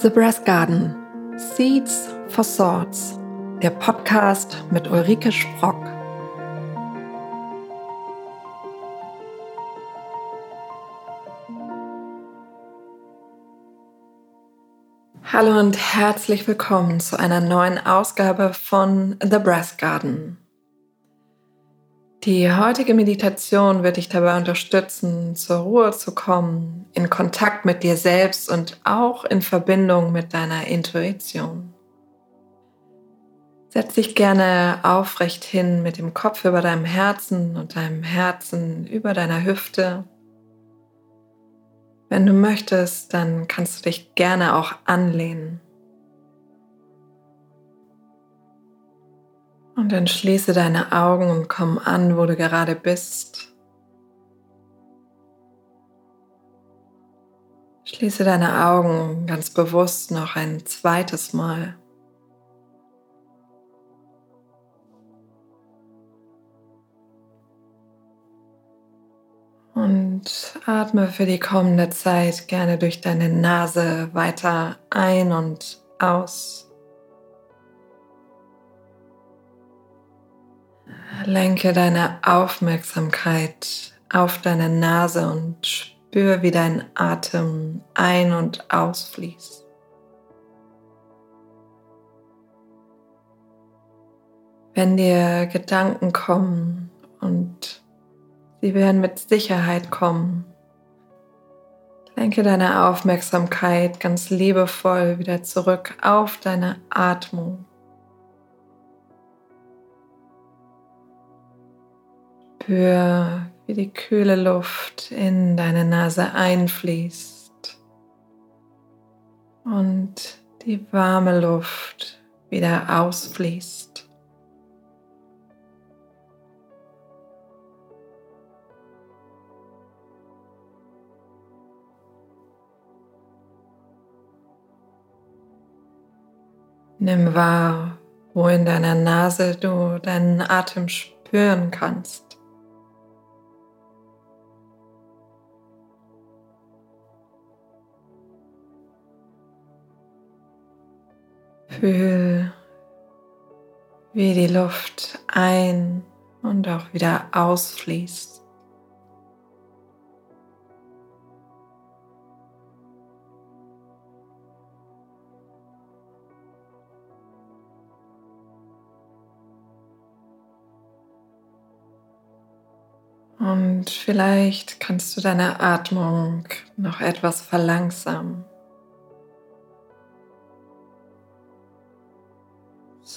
The Breath Garden Seeds for Thoughts, der Podcast mit Ulrike Sprock. Hallo und herzlich willkommen zu einer neuen Ausgabe von The Breath Garden. Die heutige Meditation wird dich dabei unterstützen, zur Ruhe zu kommen, in Kontakt mit dir selbst und auch in Verbindung mit deiner Intuition. Setz dich gerne aufrecht hin mit dem Kopf über deinem Herzen und deinem Herzen über deiner Hüfte. Wenn du möchtest, dann kannst du dich gerne auch anlehnen. Und dann schließe deine Augen und komm an, wo du gerade bist. Schließe deine Augen ganz bewusst noch ein zweites Mal. Und atme für die kommende Zeit gerne durch deine Nase weiter ein und aus. Lenke deine Aufmerksamkeit auf deine Nase und spür, wie dein Atem ein- und ausfließt. Wenn dir Gedanken kommen und sie werden mit Sicherheit kommen, lenke deine Aufmerksamkeit ganz liebevoll wieder zurück auf deine Atmung. Spür, wie die kühle Luft in deine Nase einfließt und die warme Luft wieder ausfließt. Nimm wahr, wo in deiner Nase du deinen Atem spüren kannst. Fühl, wie die Luft ein und auch wieder ausfließt. Und vielleicht kannst du deine Atmung noch etwas verlangsamen.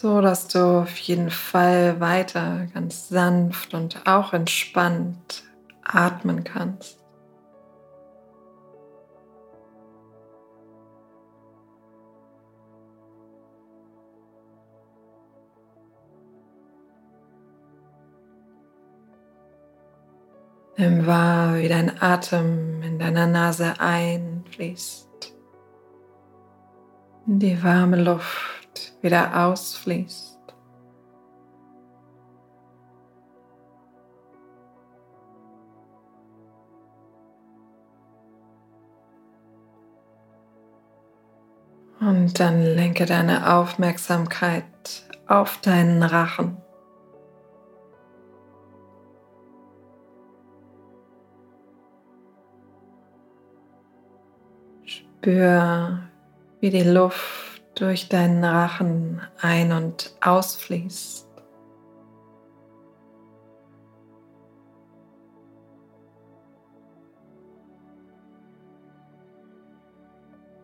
So dass du auf jeden Fall weiter ganz sanft und auch entspannt atmen kannst. Nimm wahr, wie dein Atem in deiner Nase einfließt, in die warme Luft wieder ausfließt. Und dann lenke deine Aufmerksamkeit auf deinen Rachen. Spür, wie die Luft durch deinen Rachen ein- und ausfließt.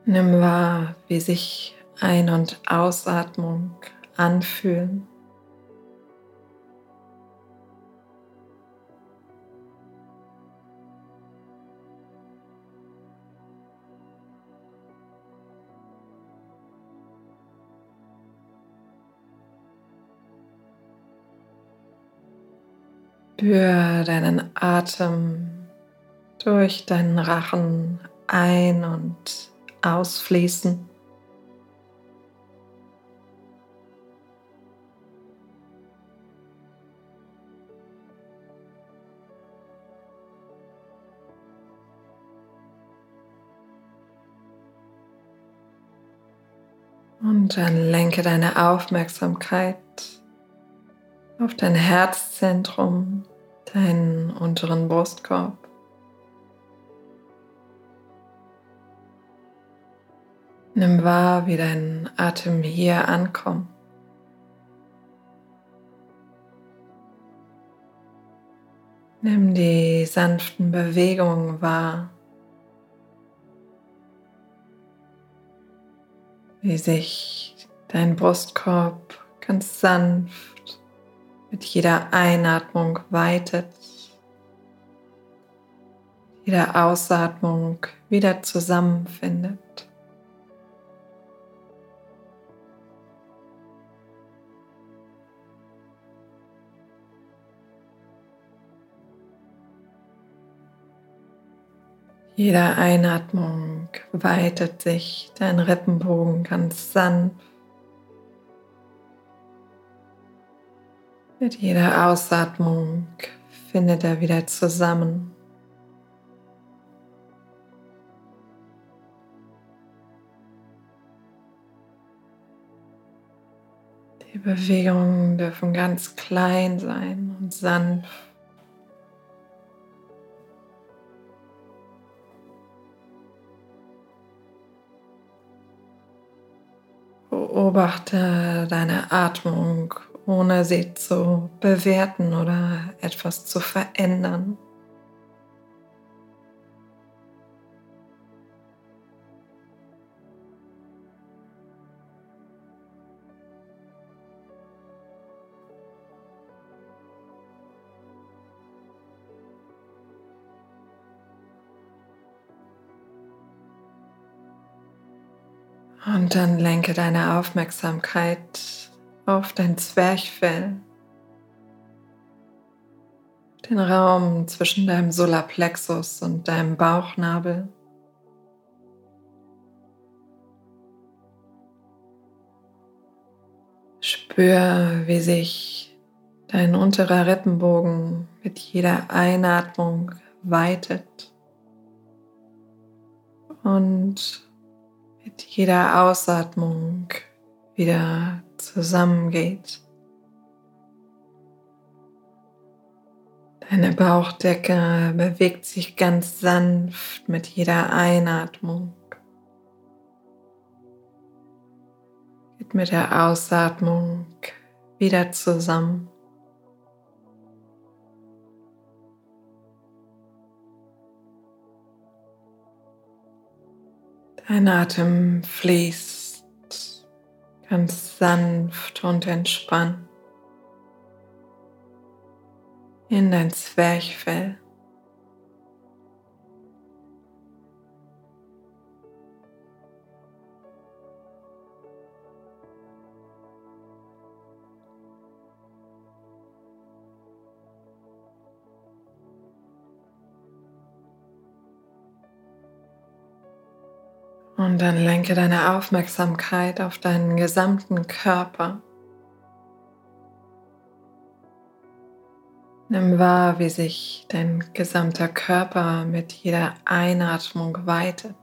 Nimm wahr, wie sich Ein- und Ausatmung anfühlen. Spür deinen Atem durch deinen Rachen ein- und ausfließen. Und dann lenke deine Aufmerksamkeit auf dein Herzzentrum, deinen unteren Brustkorb. Nimm wahr, wie dein Atem hier ankommt. Nimm die sanften Bewegungen wahr, wie sich dein Brustkorb ganz sanft mit jeder Einatmung weitet, jeder Ausatmung wieder zusammenfindet. Jeder Einatmung weitet sich dein Rippenbogen ganz sanft. Mit jeder Ausatmung findet er wieder zusammen. Die Bewegungen dürfen ganz klein sein und sanft. Beobachte deine Atmung, ohne sie zu bewerten oder etwas zu verändern. Und dann lenke deine Aufmerksamkeit auf dein Zwerchfell, den Raum zwischen deinem Solarplexus und deinem Bauchnabel. Spür, wie sich dein unterer Rippenbogen mit jeder Einatmung weitet und mit jeder Ausatmung wieder zusammengeht. Deine Bauchdecke bewegt sich ganz sanft mit jeder Einatmung. Geht mit der Ausatmung wieder zusammen. Dein Atem fließt ganz sanft und entspannt in dein Zwerchfell. Und dann lenke deine Aufmerksamkeit auf deinen gesamten Körper. Nimm wahr, wie sich dein gesamter Körper mit jeder Einatmung weitet.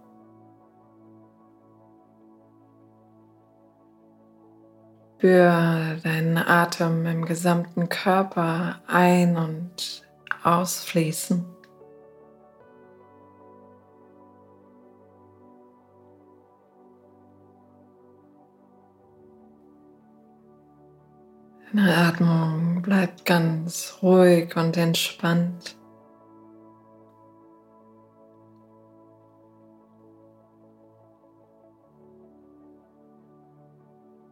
Spür deinen Atem im gesamten Körper ein- und ausfließen. Deine Atmung bleibt ganz ruhig und entspannt.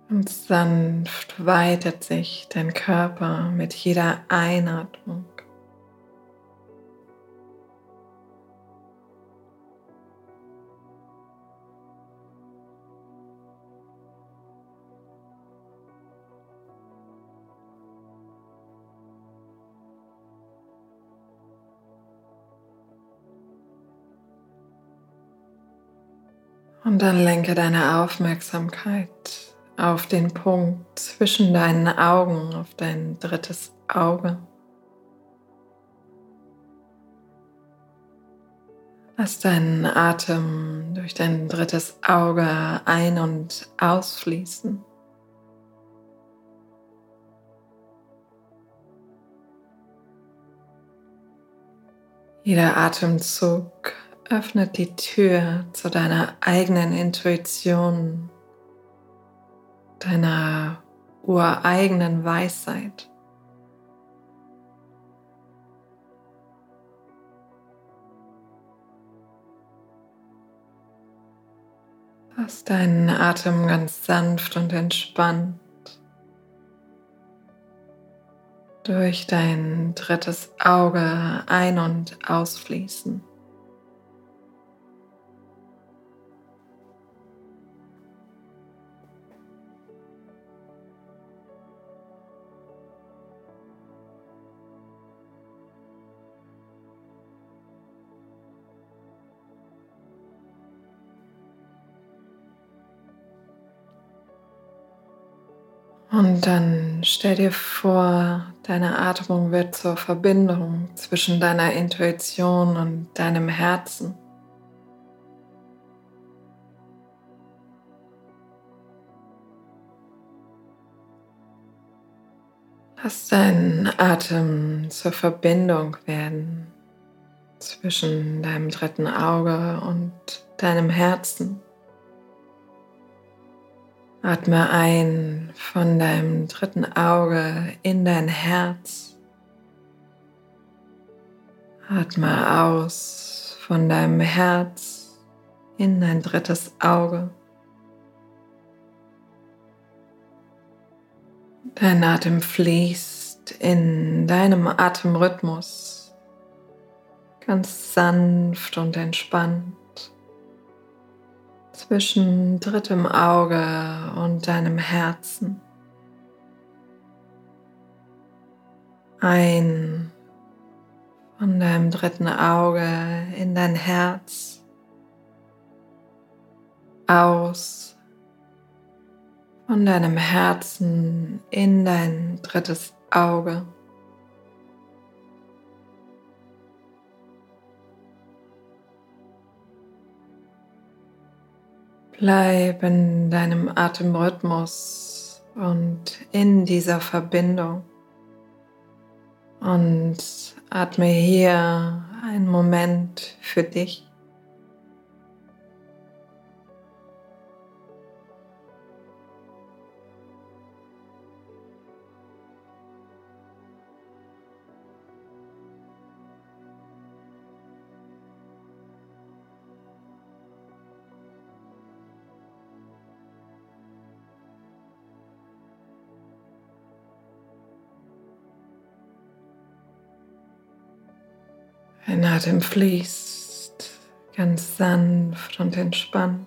Und sanft weitet sich dein Körper mit jeder Einatmung. Und dann lenke deine Aufmerksamkeit auf den Punkt zwischen deinen Augen, auf dein drittes Auge. Lass deinen Atem durch dein drittes Auge ein- und ausfließen. Jeder Atemzug öffnet die Tür zu deiner eigenen Intuition, deiner ureigenen Weisheit. Lass deinen Atem ganz sanft und entspannt durch dein drittes Auge ein- und ausfließen. Und dann stell dir vor, deine Atmung wird zur Verbindung zwischen deiner Intuition und deinem Herzen. Lass deinen Atem zur Verbindung werden zwischen deinem dritten Auge und deinem Herzen. Atme ein von deinem dritten Auge in dein Herz. Atme aus von deinem Herz in dein drittes Auge. Dein Atem fließt in deinem Atemrhythmus ganz sanft und entspannt zwischen drittem Auge und deinem Herzen. Ein von deinem dritten Auge in dein Herz. Aus von deinem Herzen in dein drittes Auge. Bleib in deinem Atemrhythmus und in dieser Verbindung und atme hier einen Moment für dich. Dein Atem fließt ganz sanft und entspannt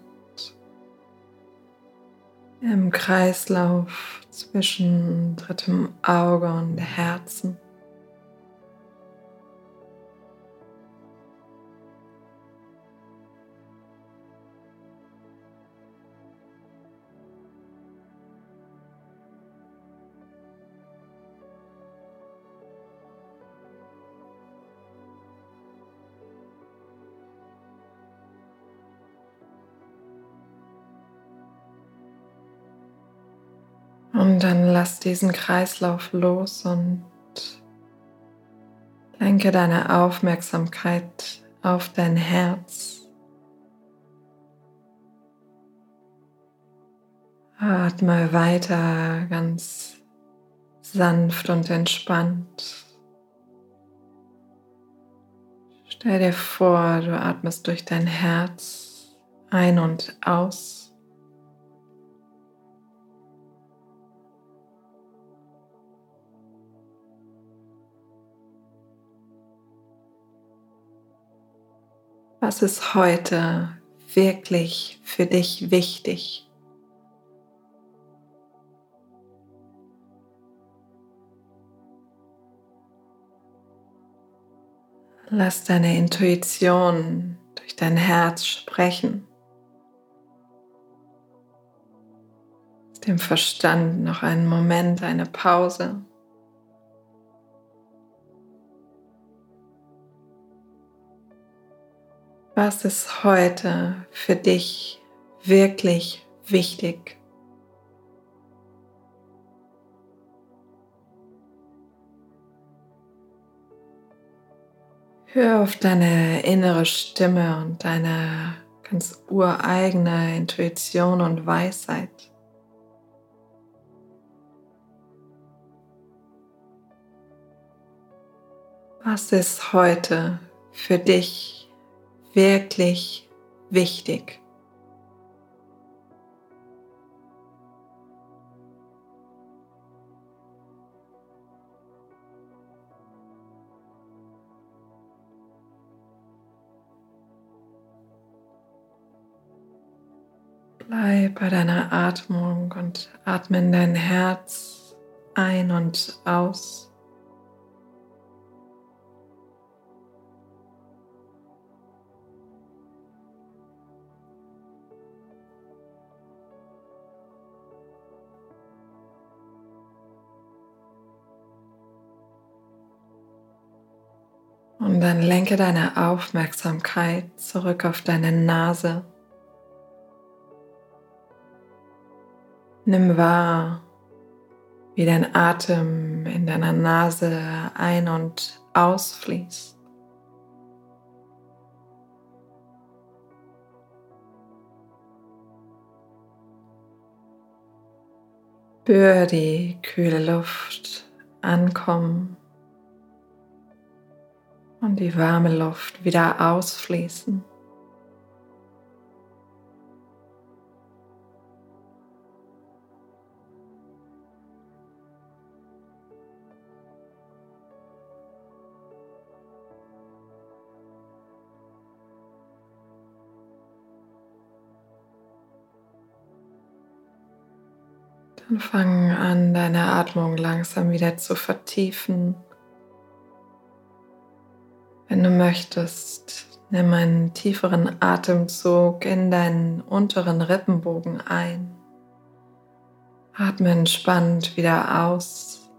im Kreislauf zwischen drittem Auge und Herzen. Und dann lass diesen Kreislauf los und lenke deine Aufmerksamkeit auf dein Herz. Atme weiter ganz sanft und entspannt. Stell dir vor, du atmest durch dein Herz ein und aus. Was ist heute wirklich für dich wichtig? Lass deine Intuition durch dein Herz sprechen. Dem Verstand noch einen Moment, eine Pause. Was ist heute für dich wirklich wichtig? Hör auf deine innere Stimme und deine ganz ureigene Intuition und Weisheit. Was ist heute für dich wirklich wichtig? Bleib bei deiner Atmung und atme in dein Herz ein und aus. Und dann lenke deine Aufmerksamkeit zurück auf deine Nase. Nimm wahr, wie dein Atem in deiner Nase ein- und ausfließt. Spür die kühle Luft ankommen und die warme Luft wieder ausfließen. Dann fang an, deine Atmung langsam wieder zu vertiefen. Wenn du möchtest, nimm einen tieferen Atemzug in deinen unteren Rippenbogen ein. Atme entspannt wieder aus.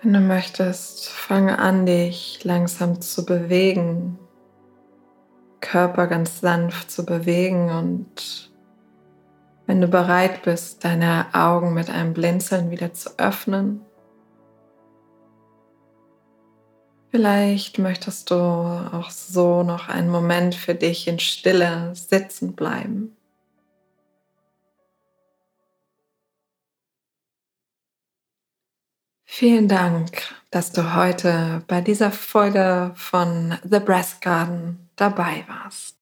Wenn du möchtest, fange an, dich langsam zu bewegen, Körper ganz sanft zu bewegen und wenn du bereit bist, deine Augen mit einem Blinzeln wieder zu öffnen. Vielleicht möchtest du auch so noch einen Moment für dich in Stille sitzen bleiben. Vielen Dank, dass du heute bei dieser Folge von The Breast Garden dabei warst.